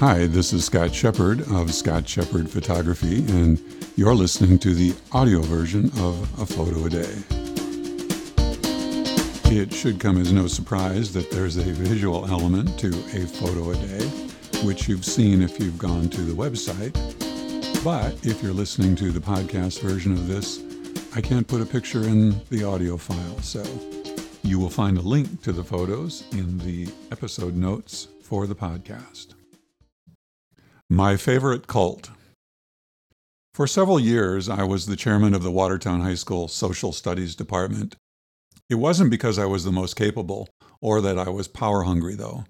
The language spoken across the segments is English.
Hi, this is Scott Shepard of Scott Shepard Photography, and you're listening to the audio version of A Photo a Day. It should come as no surprise that there's a visual element to A Photo a Day, which you've seen if you've gone to the website. But if you're listening to the podcast version of this, I can't put a picture in the audio file, so you will find a link to the photos in the episode notes for the podcast. My favorite cult. For several years, I was the chairman of the Watertown High School Social Studies Department. It wasn't because I was the most capable or that I was power hungry, though.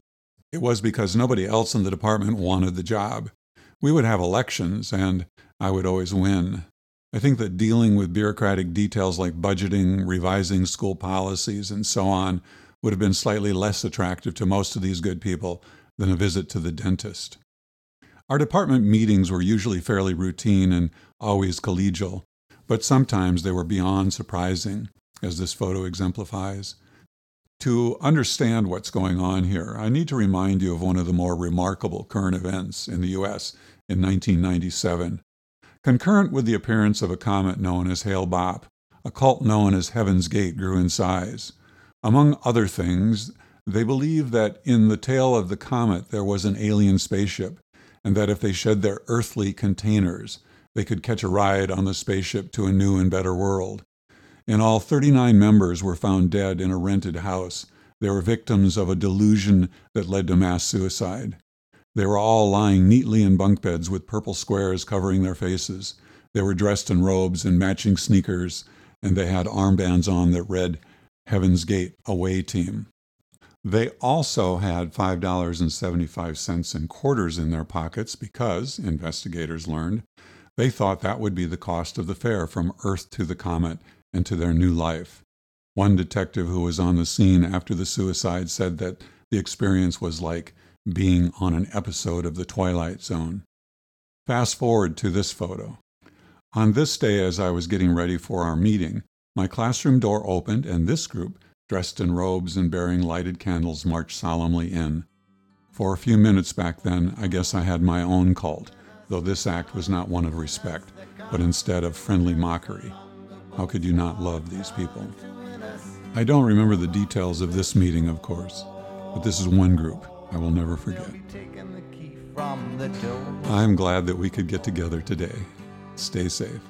It was because nobody else in the department wanted the job. We would have elections, and I would always win. I think that dealing with bureaucratic details like budgeting, revising school policies, and so on would have been slightly less attractive to most of these good people than a visit to the dentist. Our department meetings were usually fairly routine and always collegial, but sometimes they were beyond surprising, as this photo exemplifies. To understand what's going on here, I need to remind you of one of the more remarkable current events in the U.S. in 1997. Concurrent with the appearance of a comet known as Hale Bopp, a cult known as Heaven's Gate grew in size. Among other things, they believed that in the tail of the comet there was an alien spaceship and that if they shed their earthly containers, they could catch a ride on the spaceship to a new and better world. In all, 39 members were found dead in a rented house. They were victims of a delusion that led to mass suicide. They were all lying neatly in bunk beds with purple squares covering their faces. They were dressed in robes and matching sneakers, and they had armbands on that read Heaven's Gate Away Team. They also had $5.75 in quarters in their pockets because, investigators learned, they thought that would be the cost of the fare from Earth to the comet and to their new life. One detective who was on the scene after the suicide said that the experience was like being on an episode of The Twilight Zone. Fast forward to this photo. On this day, as I was getting ready for our meeting, my classroom door opened and this group dressed in robes and bearing lighted candles, marched solemnly in. For a few minutes back then, I guess I had my own cult, though this act was not one of respect, but instead of friendly mockery. How could you not love these people? I don't remember the details of this meeting, of course, but this is one group I will never forget. I'm glad that we could get together today. Stay safe.